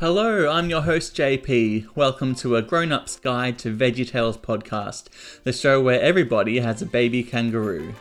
Hello, I'm your host JP. Welcome to a Grown Up's Guide to VeggieTales podcast, the show where everybody has a baby kangaroo.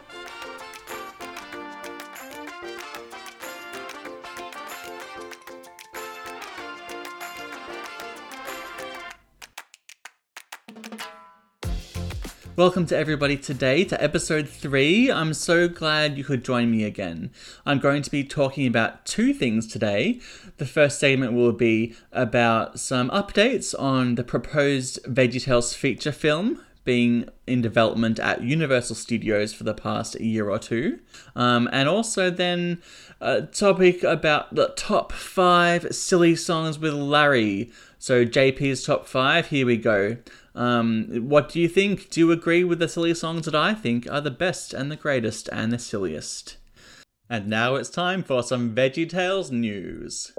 Welcome to everybody today to episode 3. I'm so glad you could join me again. I'm going to be talking about two things today. The first segment will be about some updates on the proposed VeggieTales feature film being in development at Universal Studios for the past year or two. Um, and also then a topic about the top five silly songs with Larry. So JP's top five, here we go. Um, what do you think? Do you agree with the silly songs that I think are the best and the greatest and the silliest? And now it's time for some VeggieTales news.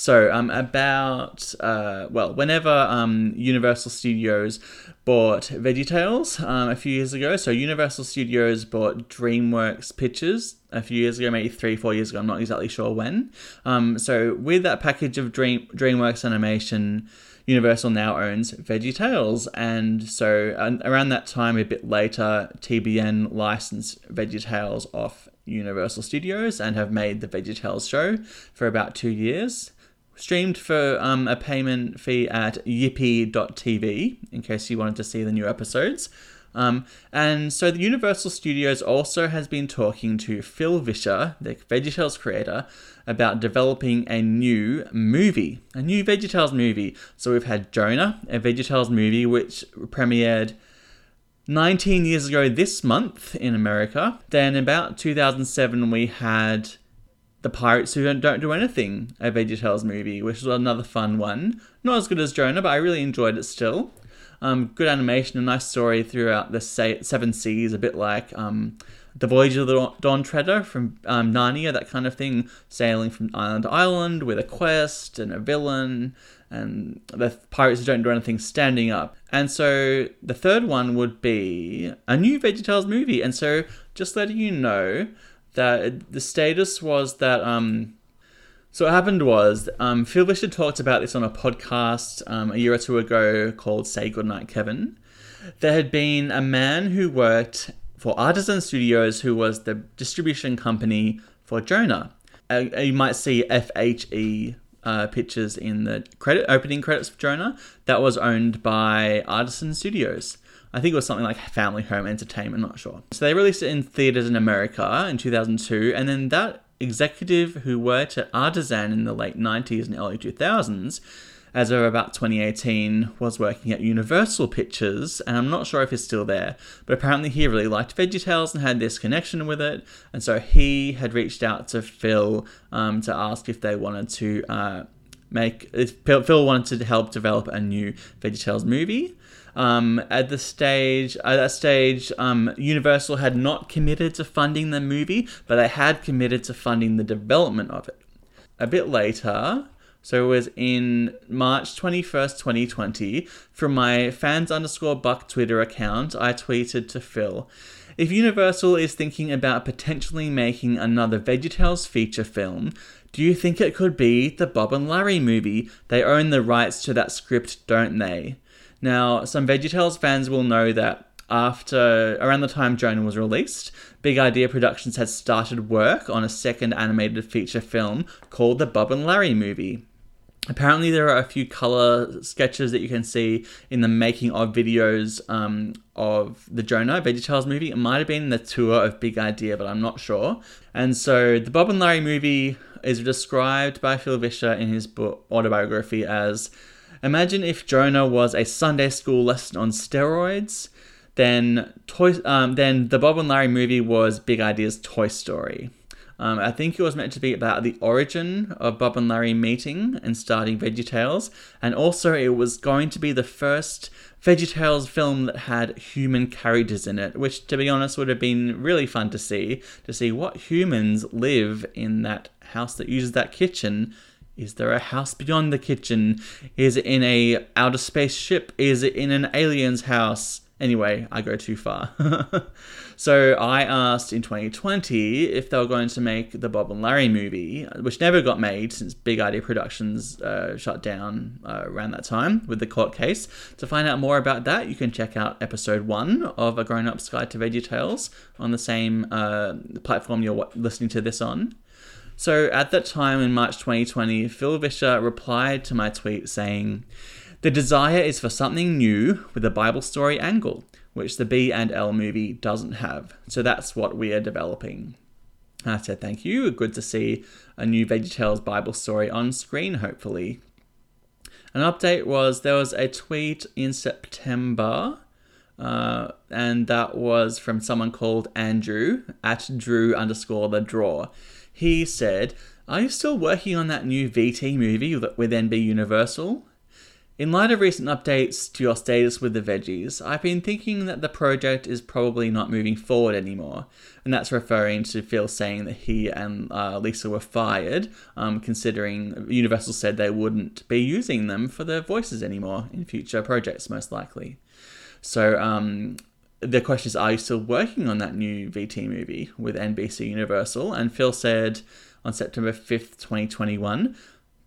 So, um, about uh, well, whenever um, Universal Studios bought VeggieTales um, a few years ago, so Universal Studios bought DreamWorks Pictures a few years ago, maybe three, four years ago. I'm not exactly sure when. Um, so, with that package of Dream DreamWorks Animation. Universal now owns VeggieTales, and so around that time, a bit later, TBN licensed VeggieTales off Universal Studios and have made the VeggieTales show for about two years streamed for um, a payment fee at yippee.tv in case you wanted to see the new episodes. Um, and so the Universal Studios also has been talking to Phil Vischer, the VeggieTales creator, about developing a new movie, a new VeggieTales movie. So we've had Jonah, a VeggieTales movie which premiered 19 years ago this month in America. Then about 2007 we had the Pirates Who Don't Do Anything, a VeggieTales movie, which was another fun one. Not as good as Jonah, but I really enjoyed it still. Um, good animation, a nice story throughout the seven seas, a bit like um, the Voyage of the Dawn Treader from um, Narnia, that kind of thing, sailing from island to island with a quest and a villain, and the pirates who don't do anything standing up. And so the third one would be a new VeggieTales movie. And so just letting you know, that the status was that um so what happened was um, Phil Vischer talked about this on a podcast um, a year or two ago called Say Goodnight Kevin. There had been a man who worked for Artisan Studios who was the distribution company for Jonah. Uh, you might see FHE uh, pictures in the credit opening credits for Jonah. That was owned by Artisan Studios. I think it was something like Family Home Entertainment, not sure. So they released it in theaters in America in 2002, and then that executive who worked at Artisan in the late 90s and early 2000s, as of about 2018, was working at Universal Pictures, and I'm not sure if he's still there, but apparently he really liked VeggieTales and had this connection with it, and so he had reached out to Phil um, to ask if they wanted to. Uh, make if Phil wanted to help develop a new VeggieTales movie, um, at the stage, at that stage, um, Universal had not committed to funding the movie, but they had committed to funding the development of it. A bit later, so it was in March 21st, 2020, from my fans underscore buck Twitter account, I tweeted to Phil. If Universal is thinking about potentially making another VeggieTales feature film, do you think it could be the Bob and Larry movie? They own the rights to that script, don't they? Now, some VeggieTales fans will know that after around the time Jonah was released, Big Idea Productions had started work on a second animated feature film called the Bob and Larry movie. Apparently, there are a few color sketches that you can see in the making of videos um, of the Jonah VeggieTales movie. It might have been the tour of Big Idea, but I'm not sure. And so, the Bob and Larry movie is described by Phil Vischer in his book autobiography as Imagine if Jonah was a Sunday school lesson on steroids. Then, Toy, um, then the Bob and Larry movie was Big Idea's Toy Story. Um, I think it was meant to be about the origin of Bob and Larry meeting and starting VeggieTales, and also it was going to be the first VeggieTales film that had human characters in it, which, to be honest, would have been really fun to see to see what humans live in that house that uses that kitchen Is there a house beyond the kitchen? Is it in a outer space ship? Is it in an alien's house? Anyway, I go too far. so I asked in 2020 if they were going to make the Bob and Larry movie, which never got made since Big Idea Productions uh, shut down uh, around that time with the court case. To find out more about that, you can check out episode one of A Grown Up's Guide to Veggie Tales on the same uh, platform you're listening to this on. So at that time in March 2020, Phil Vischer replied to my tweet saying, the desire is for something new with a Bible story angle, which the B and L movie doesn't have. So that's what we are developing. I said thank you. Good to see a new VeggieTales Bible story on screen, hopefully. An update was there was a tweet in September, uh, and that was from someone called Andrew at Drew underscore the draw. He said, Are you still working on that new VT movie with NB Universal? In light of recent updates to your status with the veggies, I've been thinking that the project is probably not moving forward anymore, and that's referring to Phil saying that he and uh, Lisa were fired, um, considering Universal said they wouldn't be using them for their voices anymore in future projects, most likely. So um, the question is, are you still working on that new VT movie with NBC Universal? And Phil said on September 5th, 2021,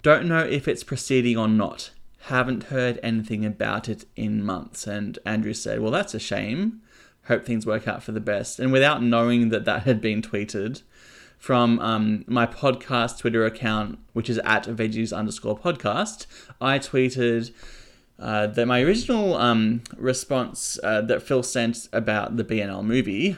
don't know if it's proceeding or not haven't heard anything about it in months. And Andrew said, Well, that's a shame. Hope things work out for the best. And without knowing that that had been tweeted from um, my podcast Twitter account, which is at veggies underscore podcast, I tweeted. Uh, that my original um, response uh, that Phil sent about the BNL movie.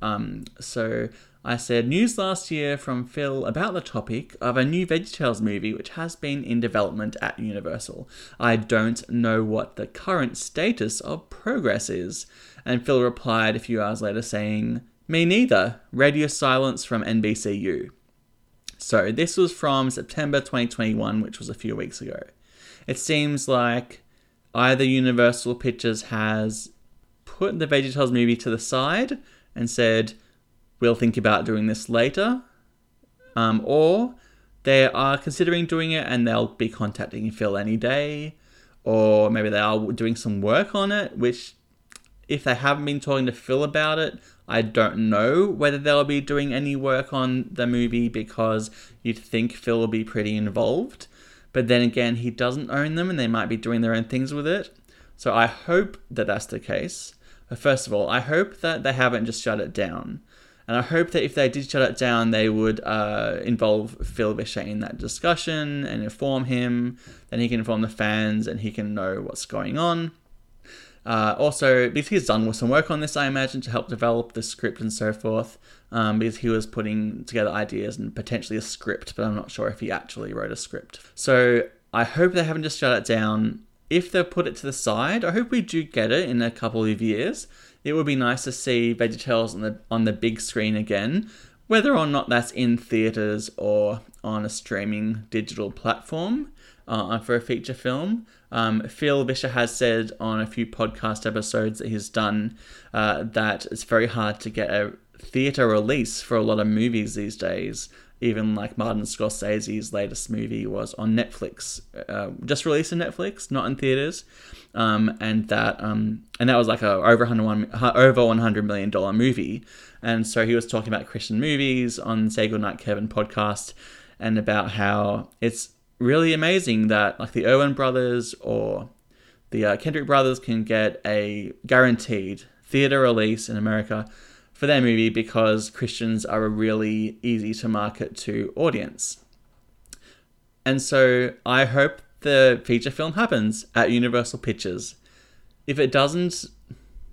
Um, so I said news last year from Phil about the topic of a new VeggieTales movie which has been in development at Universal. I don't know what the current status of progress is. And Phil replied a few hours later saying, Me neither. Radio silence from NBCU. So this was from September 2021, which was a few weeks ago. It seems like either Universal Pictures has put the VeggieTales movie to the side and said, we'll think about doing this later. Um, or they are considering doing it and they'll be contacting Phil any day. Or maybe they are doing some work on it, which, if they haven't been talking to Phil about it, I don't know whether they'll be doing any work on the movie because you'd think Phil will be pretty involved. But then again, he doesn't own them and they might be doing their own things with it. So I hope that that's the case. But first of all, I hope that they haven't just shut it down. And I hope that if they did shut it down, they would uh, involve Phil Vischer in that discussion and inform him. Then he can inform the fans and he can know what's going on. Uh, also, because he's done some work on this, I imagine, to help develop the script and so forth, um, because he was putting together ideas and potentially a script, but I'm not sure if he actually wrote a script. So I hope they haven't just shut it down. If they put it to the side, I hope we do get it in a couple of years it would be nice to see VeggieTales on the on the big screen again, whether or not that's in theaters or on a streaming digital platform uh, for a feature film. Um, Phil Vischer has said on a few podcast episodes that he's done uh, that it's very hard to get a theater release for a lot of movies these days. Even like Martin Scorsese's latest movie was on Netflix, uh, just released on Netflix, not in theaters, um, and that um, and that was like a over hundred over one hundred million dollar movie, and so he was talking about Christian movies on Say Goodnight Kevin podcast, and about how it's really amazing that like the Erwin brothers or the uh, Kendrick brothers can get a guaranteed theater release in America for their movie because Christians are a really easy to market to audience. And so I hope the feature film happens at Universal Pictures. If it doesn't,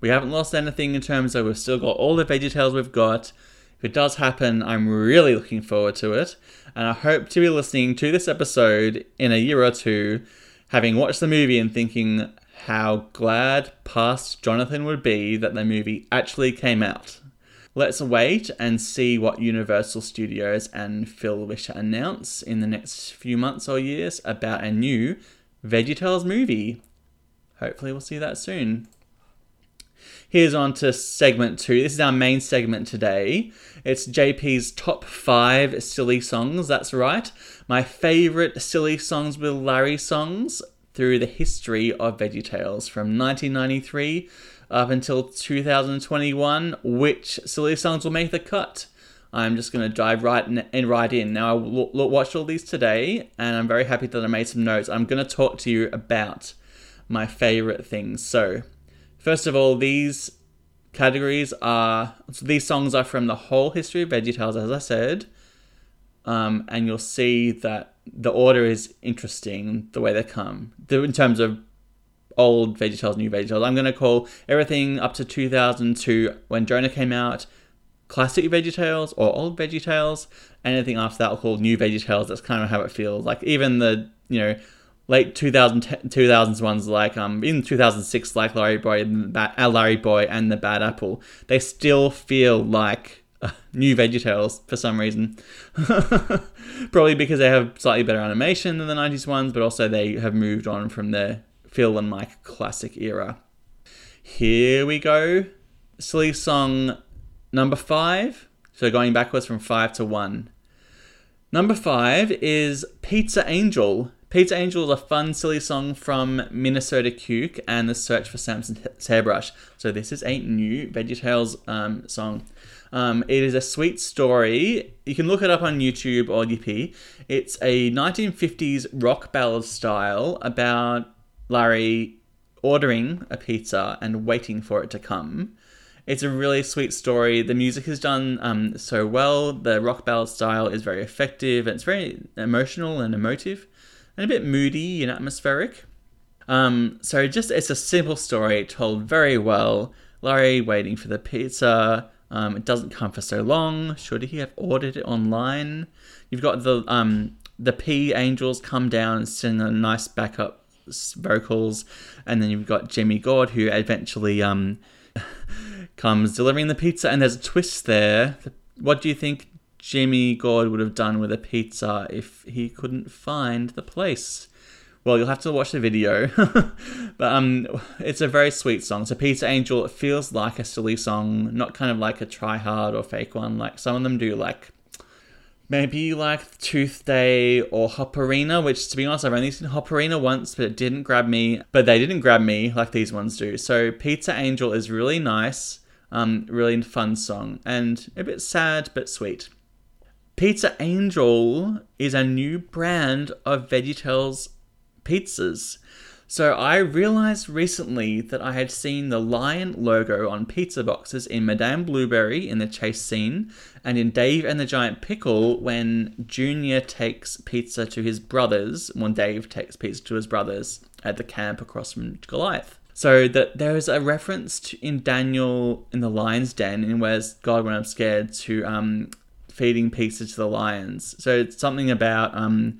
we haven't lost anything in terms of we've still got all the VeggieTales we've got. If it does happen, I'm really looking forward to it. And I hope to be listening to this episode in a year or two, having watched the movie and thinking how glad past Jonathan would be that the movie actually came out. Let's wait and see what Universal Studios and Phil Vischer announce in the next few months or years about a new VeggieTales movie. Hopefully, we'll see that soon. Here's on to segment two. This is our main segment today. It's JP's top five silly songs. That's right. My favorite silly songs with Larry songs through the history of VeggieTales from 1993 up until 2021. Which silly songs will make the cut? I'm just going to dive right in, in, right in. Now, I w- watched all these today, and I'm very happy that I made some notes. I'm going to talk to you about my favorite things. So, first of all, these categories are so these songs are from the whole history of VeggieTales, as I said, um, and you'll see that the order is interesting the way they come the, in terms of old VeggieTales, new VeggieTales. I'm going to call everything up to 2002 when Jonah came out classic VeggieTales or old VeggieTales. Anything after that, I'll call new VeggieTales. That's kind of how it feels. Like even the you know late 2000 2000s ones like um in 2006 like Larry Boy and ba- uh, Larry Boy and the Bad Apple. They still feel like uh, new VeggieTales for some reason. Probably because they have slightly better animation than the 90s ones, but also they have moved on from the Phil and Mike classic era. Here we go. Silly song Number five, so going backwards from five to one. Number five is Pizza Angel. Pizza Angel is a fun, silly song from Minnesota Cuke and the Search for Samson's Hairbrush. So this is a new VeggieTales um, song. Um, it is a sweet story. You can look it up on YouTube or Yippee. It's a 1950s rock ballad style about Larry ordering a pizza and waiting for it to come. It's a really sweet story. The music is done um, so well. The rock ballad style is very effective. It's very emotional and emotive, and a bit moody and atmospheric. Um, so just it's a simple story told very well. Larry waiting for the pizza. Um, it doesn't come for so long. Should he have ordered it online? You've got the um, the P Angels come down and sing a nice backup vocals, and then you've got Jimmy Gourd who eventually um, comes delivering the pizza, and there's a twist there. What do you think Jimmy Gourd would have done with a pizza if he couldn't find the place? Well, you'll have to watch the video, but um, it's a very sweet song. So, Pizza Angel it feels like a silly song, not kind of like a try hard or fake one. Like some of them do, like maybe like Tooth Day or Hopperina, which to be honest, I've only seen Hopperina once, but it didn't grab me. But they didn't grab me like these ones do. So Pizza Angel is really nice. Um, really fun song and a bit sad but sweet. Pizza Angel is a new brand of VeggieTales pizzas. So I realized recently that I had seen the lion logo on pizza boxes in Madame Blueberry in the chase scene, and in Dave and the Giant Pickle when Junior takes pizza to his brothers, when Dave takes pizza to his brothers at the camp across from Goliath. So that there is a reference to, in Daniel in the lion's den in where's God when I'm scared to um, feeding pizza to the lions. So it's something about um,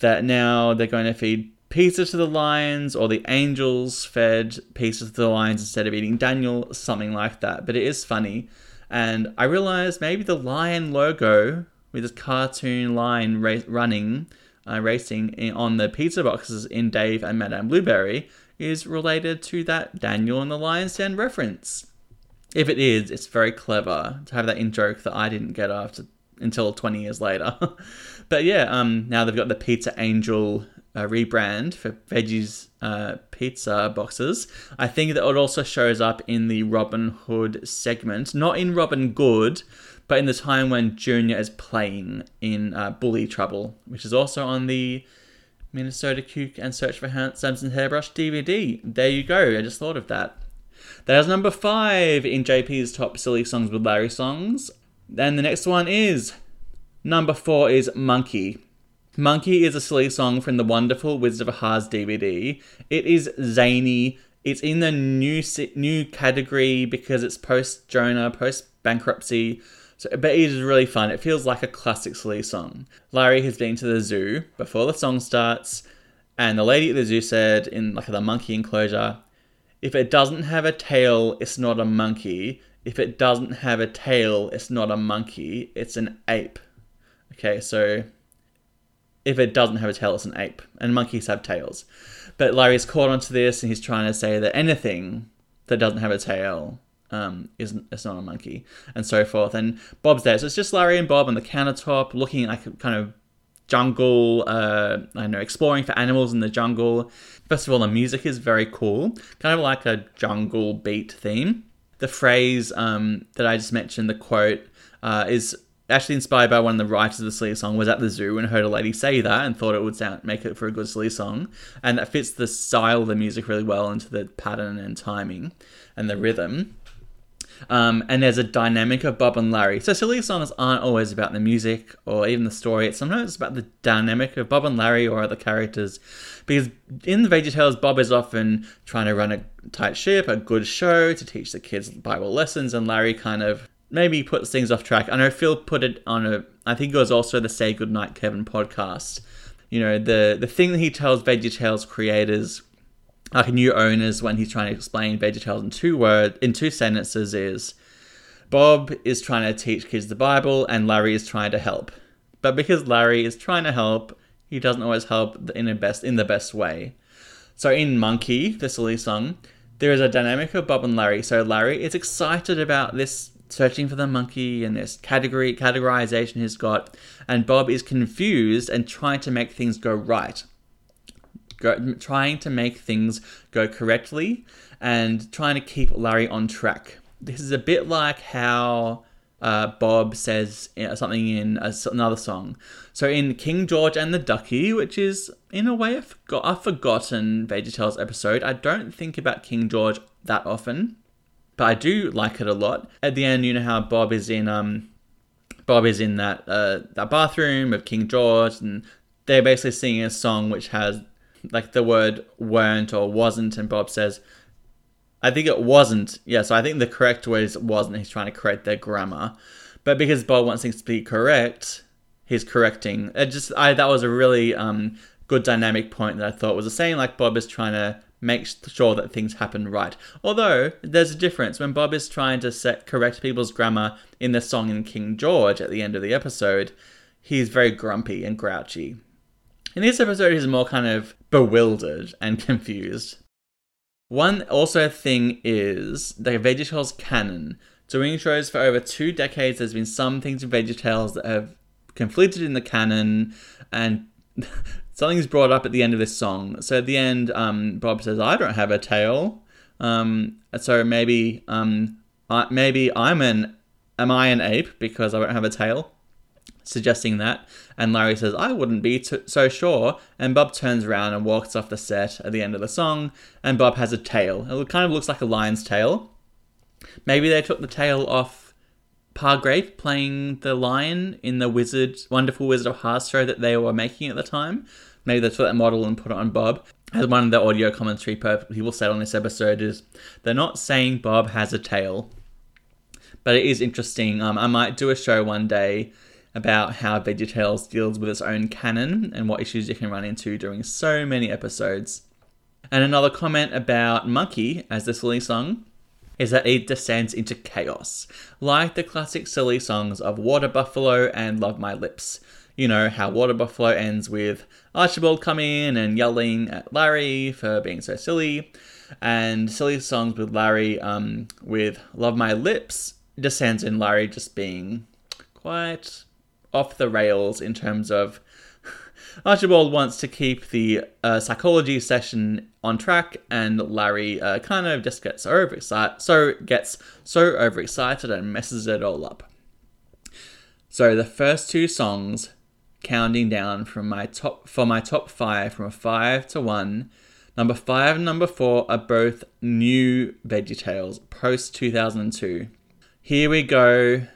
that now they're going to feed pizza to the lions, or the angels fed pizza to the lions instead of eating Daniel, something like that. But it is funny, and I realized maybe the lion logo with this cartoon lion ra- running, uh, racing in, on the pizza boxes in Dave and Madame Blueberry is related to that Daniel and the Lion's Den reference. If it is, it's very clever to have that in joke that I didn't get after until 20 years later. but yeah, um, now they've got the Pizza Angel uh, rebrand for Veggies uh, pizza boxes. I think that it also shows up in the Robin Hood segment, not in Robin Good, but in the time when Junior is playing in uh, Bully Trouble, which is also on the Minnesota Cuke and Search for Samson Hairbrush DVD. There you go. I just thought of that. That is number five in JP's top silly songs with Larry songs. Then the next one is number four is Monkey. Monkey is a silly song from the wonderful Wizard of Oz DVD. It is zany. It's in the new new category because it's post Jonah, post bankruptcy. So, but it is really fun. It feels like a classic silly song. Larry has been to the zoo before the song starts, and the lady at the zoo said in like the monkey enclosure, if it doesn't have a tail, it's not a monkey. If it doesn't have a tail, it's not a monkey. It's an ape. Okay, so if it doesn't have a tail, it's an ape, and monkeys have tails. But Larry's caught onto this, and he's trying to say that anything that doesn't have a tail um, isn't it's not a monkey, and so forth. And Bob's there, so it's just Larry and Bob on the countertop, looking like kind of jungle. Uh, I know, exploring for animals in the jungle. First of all, the music is very cool, kind of like a jungle beat theme. The phrase um, that I just mentioned, the quote, uh, is actually inspired by one of the writers of the silly song was at the zoo and heard a lady say that and thought it would sound make it for a good silly song and that fits the style of the music really well into the pattern and timing and the rhythm um, and there's a dynamic of Bob and Larry. So silly songs aren't always about the music or even the story. It's sometimes about the dynamic of Bob and Larry or other characters. Because in the VeggieTales, Bob is often trying to run a tight ship, a good show to teach the kids Bible lessons, and Larry kind of maybe puts things off track. I know Phil put it on a, I think it was also the Say Goodnight Kevin podcast. You know, the, the thing that he tells VeggieTales creators like new owners when he's trying to explain VeggieTales in two word in two sentences is Bob is trying to teach kids the Bible and Larry is trying to help. But because Larry is trying to help, he doesn't always help in the best in the best way. So in Monkey, the silly song, there is a dynamic of Bob and Larry. So Larry is excited about this searching for the monkey and this category categorization he's got, and Bob is confused and trying to make things go right go, trying to make things go correctly and trying to keep Larry on track. This is a bit like how uh, Bob says something in another song. So in King George and the Ducky, which is in a way a, forgot, a forgotten VeggieTales episode, I don't think about King George that often, but I do like it a lot. At the end, you know how Bob is in um, Bob is in that uh, that bathroom of King George, and they're basically singing a song which has like the word weren't or wasn't, and Bob says, I think it wasn't. Yeah, so I think the correct word is wasn't. He's trying to correct their grammar. But because Bob wants things to be correct, he's correcting. It just I that was a really um, good dynamic point that I thought was the same like Bob is trying to make sure that things happen right. Although there's a difference when Bob is trying to set correct people's grammar in the song in King George at the end of the episode, he's very grumpy and grouchy. In this episode, he's more kind of bewildered and confused. One also thing is the VeggieTales canon. Doing shows for over two decades, there's been some things in VeggieTales that have conflicted in the canon, and something's brought up at the end of this song. So at the end, um, Bob says, "I don't have a tail." Um, so maybe, um, I, maybe I'm an, am I an ape because I don't have a tail? suggesting that. And Larry says, I wouldn't be t- so sure. And Bob turns around and walks off the set at the end of the song. And Bob has a tail. It kind of looks like a lion's tail. Maybe they took the tail off Pa Grape playing the lion in the Wizard, Wonderful Wizard of Oz show that they were making at the time. Maybe they took that model and put it on Bob. As one of the audio commentary people said on this episode is, they're not saying Bob has a tail. But it is interesting. Um, I might do a show one day about how VeggieTales deals with its own canon and what issues you can run into during so many episodes. And another comment about Monkey as the silly song is that it descends into chaos, like the classic silly songs of Water Buffalo and Love My Lips. You know, how Water Buffalo ends with Archibald coming in and yelling at Larry for being so silly, and silly songs with Larry um, with Love My Lips descends in Larry just being quite off the rails in terms of Archibald wants to keep the uh, psychology session on track, and Larry uh, kind of just gets so overexcited, so gets so overexcited and messes it all up. So the first two songs, counting down from my top for my top five, from five to one. Number five and number four are both new VeggieTales post 2002. Here we go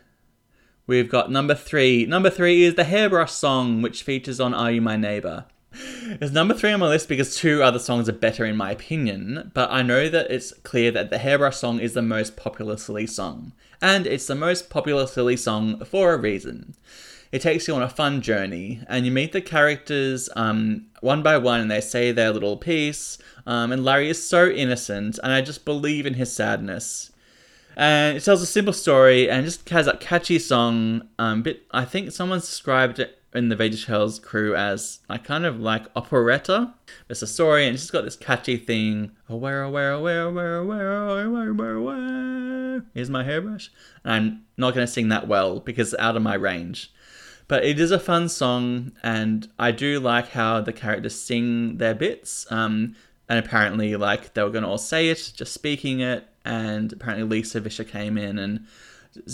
We've got number three. Number three is the Hairbrush song, which features on Are You My Neighbor? It's number three on my list because two other songs are better in my opinion, but I know that it's clear that the Hairbrush song is the most popular silly song. And it's the most popular silly song for a reason. It takes you on a fun journey, and you meet the characters um, one by one, and they say their little piece. Um, and Larry is so innocent, and I just believe in his sadness and it tells a simple story and just has that catchy song. Um, bit I think someone described it in the VeggieTales crew as I kind of like operetta. It's a story and it's just got this catchy thing. Aware, aware, aware, aware, aware, aware, aware, aware. Here's my hairbrush. And I'm not going to sing that well because it's out of my range. But it is a fun song and I do like how the characters sing their bits. Um, and apparently, like, they were going to all say it, just speaking it. And apparently, Lisa Vischer came in and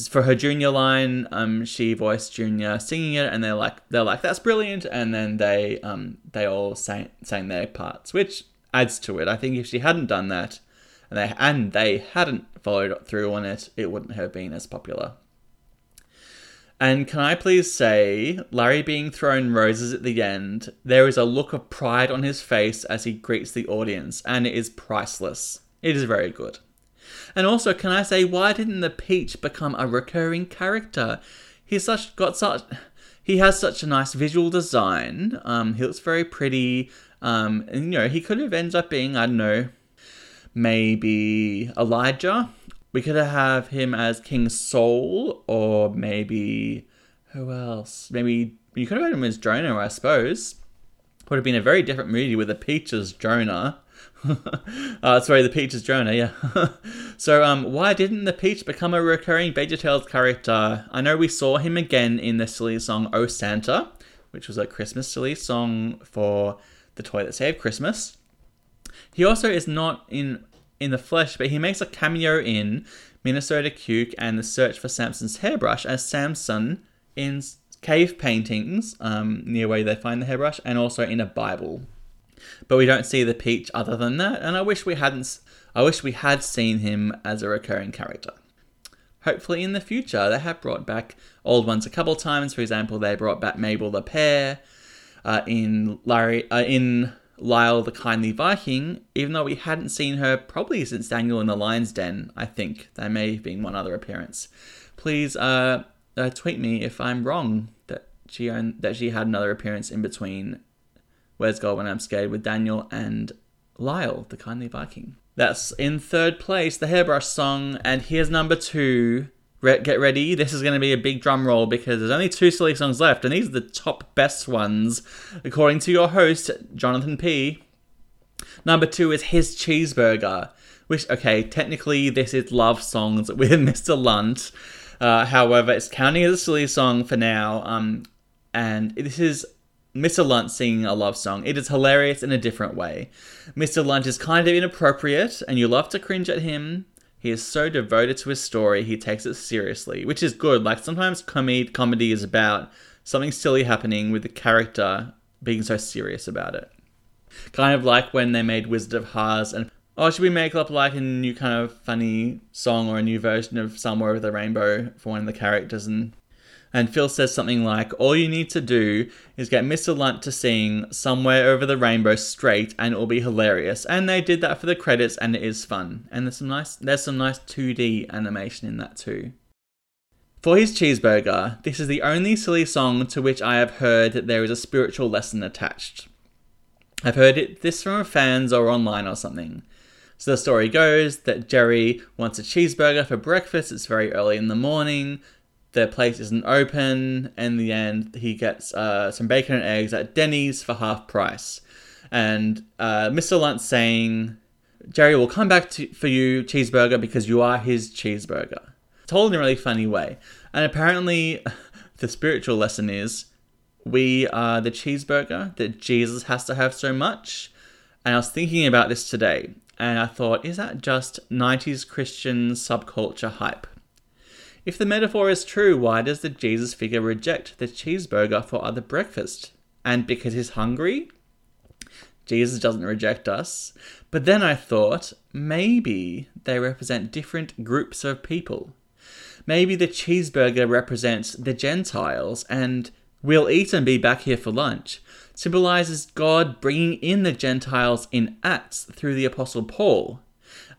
for her junior line, um, she voiced Junior singing it, and they're like, they're like, that's brilliant. And then they, um, they all sang sang their parts, which adds to it. I think if she hadn't done that, and they and they hadn't followed through on it, it wouldn't have been as popular. And can I please say, Larry being thrown roses at the end, there is a look of pride on his face as he greets the audience, and it is priceless. It is very good. And also, can I say, why didn't the Peach become a recurring character? He's such got such he has such a nice visual design. Um, he looks very pretty. Um, and you know, he could have ended up being, I don't know, maybe Elijah we could have him as King Saul, or maybe who else? Maybe you could have had him as Jonah, I suppose. Would have been a very different movie with the Peaches Jonah. uh, sorry, the Peaches Jonah, yeah. so, um, why didn't the Peach become a recurring VeggieTales character? I know we saw him again in the silly song "Oh Santa," which was a Christmas silly song for the toy that saved Christmas. He also is not in in the flesh, but he makes a cameo in Minnesota Cuke and the Search for Samson's Hairbrush as Samson in cave paintings um, near where they find the hairbrush, and also in a Bible. But we don't see the Peach other than that, and I wish we hadn't. I wish we had seen him as a recurring character. Hopefully, in the future, they have brought back old ones a couple times. For example, they brought back Mabel the Pear uh, in Larry uh, in Lyle the Kindly Viking, even though we hadn't seen her probably since Daniel in the Lion's Den, I think. There may have been one other appearance. Please uh, uh, tweet me if I'm wrong that she owned, that she had another appearance in between Where's God When I'm Scared with Daniel and Lyle the Kindly Viking. That's in third place, the Hairbrush song, and here's number two get ready. This is going to be a big drum roll because there's only two silly songs left, and these are the top best ones, according to your host, Jonathan P. Number two is His Cheeseburger, which, okay, technically this is love songs with Mr. Lunt. Uh, however, it's counting as a silly song for now. Um, and this is Mr. Lunt singing a love song. It is hilarious in a different way. Mr. Lunt is kind of inappropriate, and you love to cringe at him, he is so devoted to his story, he takes it seriously, which is good. Like sometimes comedy comedy is about something silly happening with the character being so serious about it. Kind of like when they made Wizard of Oz and oh, should we make up like a new kind of funny song or a new version of Somewhere Over the Rainbow for one of the characters and and Phil says something like, All you need to do is get Mr. Lunt to sing Somewhere Over the Rainbow straight and it'll be hilarious. And they did that for the credits and it is fun. And there's some nice there's some nice 2D animation in that too. For his cheeseburger, this is the only silly song to which I have heard that there is a spiritual lesson attached. I've heard it this from fans or online or something. So the story goes that Jerry wants a cheeseburger for breakfast. It's very early in the morning the place isn't open. In the end, he gets uh, some bacon and eggs at Denny's for half price. And uh, Mr. Lunt saying, Jerry will come back to, for you, cheeseburger, because you are his cheeseburger. Told in a really funny way. And apparently, the spiritual lesson is we are the cheeseburger that Jesus has to have so much. And I was thinking about this today, and I thought, is that just 90s Christian subculture hype? If the metaphor is true, why does the Jesus figure reject the cheeseburger for other breakfast? And because he's hungry? Jesus doesn't reject us. But then I thought, maybe they represent different groups of people. Maybe the cheeseburger represents the Gentiles, and we'll eat and be back here for lunch symbolizes God bringing in the Gentiles in Acts through the Apostle Paul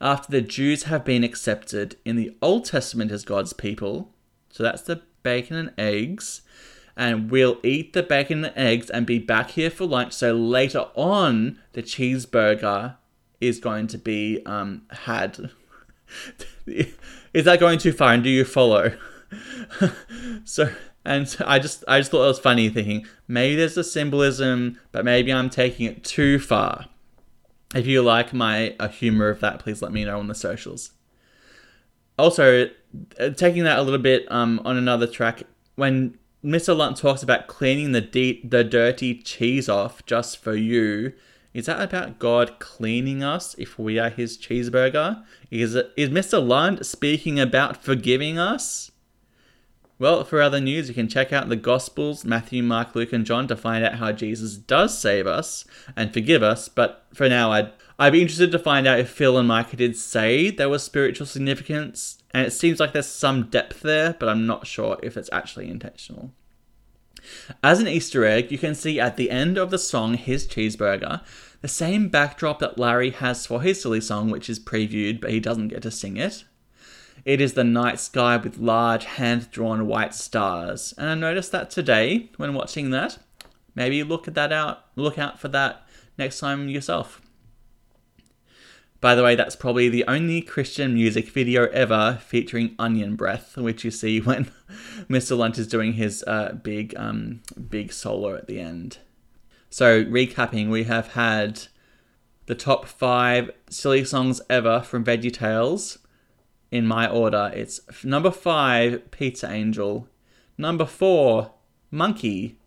after the Jews have been accepted in the Old Testament as God's people. So that's the bacon and eggs. And we'll eat the bacon and eggs and be back here for lunch. So later on, the cheeseburger is going to be um, had. is that going too far? And do you follow? so And I just I just thought it was funny thinking maybe there's a symbolism, but maybe I'm taking it too far. If you like my uh, humor of that, please let me know on the socials. Also, uh, taking that a little bit um, on another track, when Mr. Lunt talks about cleaning the de- the dirty cheese off just for you, is that about God cleaning us if we are His cheeseburger? Is it is Mr. Lunt speaking about forgiving us? Well, for other news, you can check out the Gospels, Matthew, Mark, Luke, and John, to find out how Jesus does save us and forgive us. But for now, I'd, I'd be interested to find out if Phil and Micah did say there was spiritual significance, and it seems like there's some depth there, but I'm not sure if it's actually intentional. As an Easter egg, you can see at the end of the song His Cheeseburger, the same backdrop that Larry has for his silly song, which is previewed, but he doesn't get to sing it. It is the night sky with large hand drawn white stars. And I noticed that today when watching that. Maybe look at that out look out for that next time yourself. By the way, that's probably the only Christian music video ever featuring onion breath, which you see when Mr. Lunt is doing his uh, big, um, big solo at the end. So, recapping, we have had the top five silly songs ever from Veggie Tales in my order. It's number five, Pizza Angel. Number four, Monkey.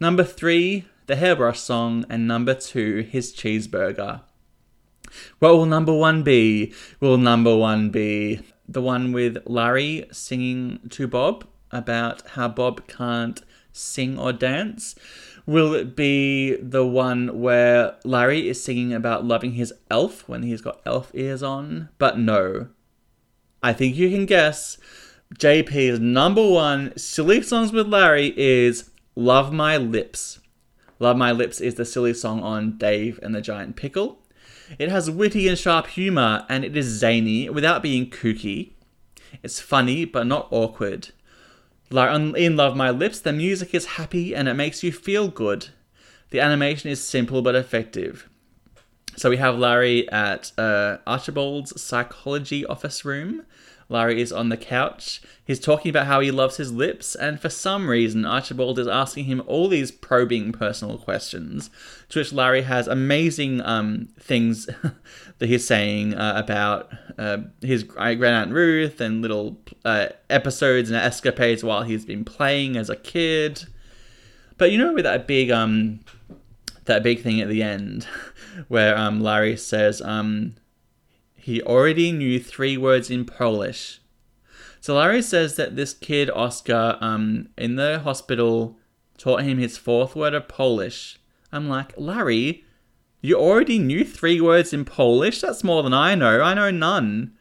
Number three, the Hairbrush Song. And number two, His Cheeseburger. What will number one be? Will number one be the one with Larry singing to Bob about how Bob can't sing or dance? Will it be the one where Larry is singing about loving his elf when he's got elf ears on? But no, I think you can guess JP's number one silly songs with Larry is Love My Lips. Love My Lips is the silly song on Dave and the Giant Pickle. It has witty and sharp humor and it is zany without being kooky. It's funny but not awkward. In Love My Lips, the music is happy and it makes you feel good. The animation is simple but effective. So we have Larry at uh, Archibald's psychology office room. Larry is on the couch. He's talking about how he loves his lips, and for some reason, Archibald is asking him all these probing personal questions. To which Larry has amazing um, things that he's saying uh, about uh, his great aunt Ruth and little uh, episodes and escapades while he's been playing as a kid. But you know, with that big um, that big thing at the end where um, Larry says um, he already knew three words in Polish. So Larry says that this kid Oscar um, in the hospital taught him his fourth word of Polish. I'm like, Larry, you already knew three words in Polish? That's more than I know. I know none.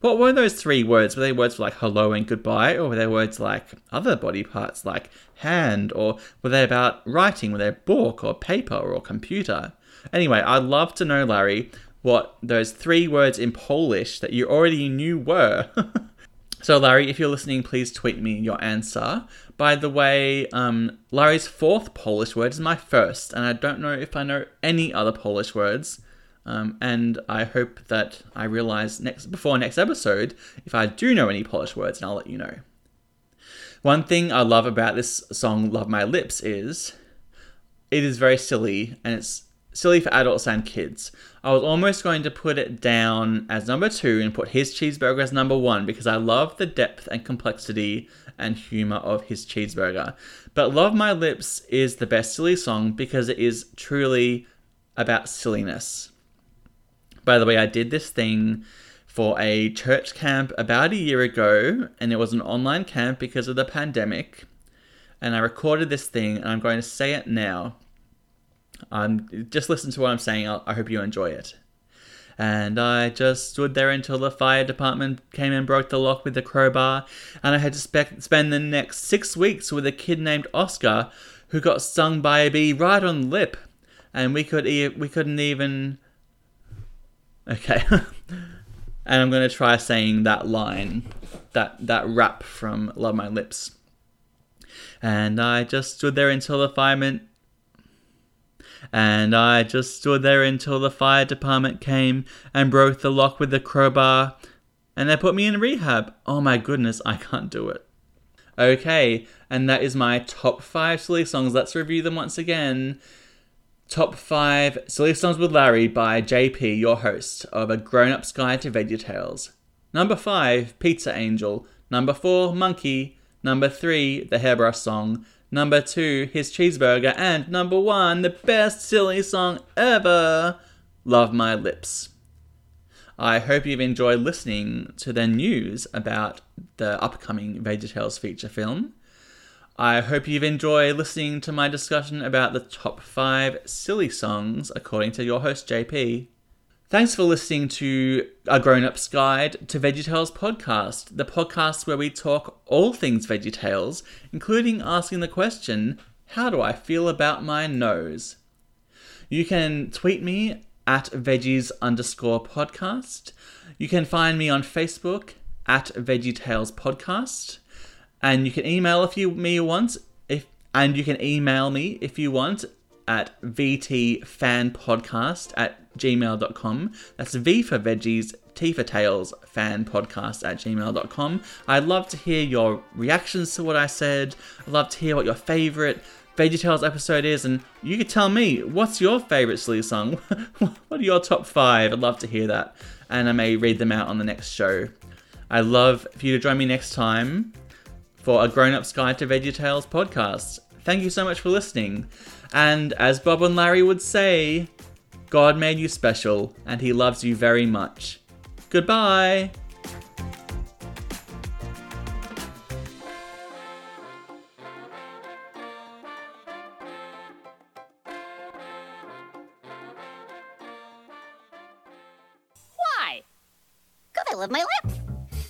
What were those three words? Were they words like hello and goodbye, or were they words like other body parts like hand, or were they about writing? Were they book or paper or computer? Anyway, I'd love to know, Larry, what those three words in Polish that you already knew were. so, Larry, if you're listening, please tweet me your answer. By the way, um, Larry's fourth Polish word is my first, and I don't know if I know any other Polish words. Um, and I hope that I realize next before next episode if I do know any Polish words, and I'll let you know. One thing I love about this song, "Love My Lips," is it is very silly, and it's silly for adults and kids. I was almost going to put it down as number two and put his cheeseburger as number one because I love the depth and complexity and humor of his cheeseburger. But Love My Lips is the best silly song because it is truly about silliness. By the way, I did this thing for a church camp about a year ago, and it was an online camp because of the pandemic. And I recorded this thing, and I'm going to say it now. Um, just listen to what I'm saying. I'll, I hope you enjoy it. And I just stood there until the fire department came and broke the lock with the crowbar, and I had to spe- spend the next six weeks with a kid named Oscar who got stung by a bee right on the lip, and we could e- we couldn't even. Okay, and I'm gonna try saying that line, that that rap from Love My Lips. And I just stood there until the fireman and I just stood there until the fire department came and broke the lock with the crowbar, and they put me in rehab. Oh my goodness, I can't do it. Okay, and that is my top five silly songs. Let's review them once again. Top 5 Silly Songs with Larry by JP, your host of A Grown Up's Guide to VeggieTales. Number 5 Pizza Angel. Number 4 Monkey. Number 3 The Hairbrush Song. Number 2 His Cheeseburger. And number 1 the best silly song ever Love My Lips. I hope you've enjoyed listening to the news about the upcoming VeggieTales feature film. I hope you've enjoyed listening to my discussion about the top five silly songs according to your host JP. Thanks for listening to A Grown Up's Guide to VeggieTales podcast, the podcast where we talk all things VeggieTales, including asking the question, How do I feel about my nose? You can tweet me at veggies underscore podcast. You can find me on Facebook at VeggieTales podcast and you can email if you me once if and you can email me if you want at vtfanpodcast at gmail.com that's v for veggies t for tales fan podcast at gmail.com i'd love to hear your reactions to what i said i'd love to hear what your favorite VeggieTales episode is, and you could tell me what's your favorite silly song. what are your top five? I'd love to hear that, and I may read them out on the next show. I'd love for you to join me next time for a Grown Up's Guide to VeggieTales podcast. Thank you so much for listening. And as Bob and Larry would say, God made you special and he loves you very much. Goodbye!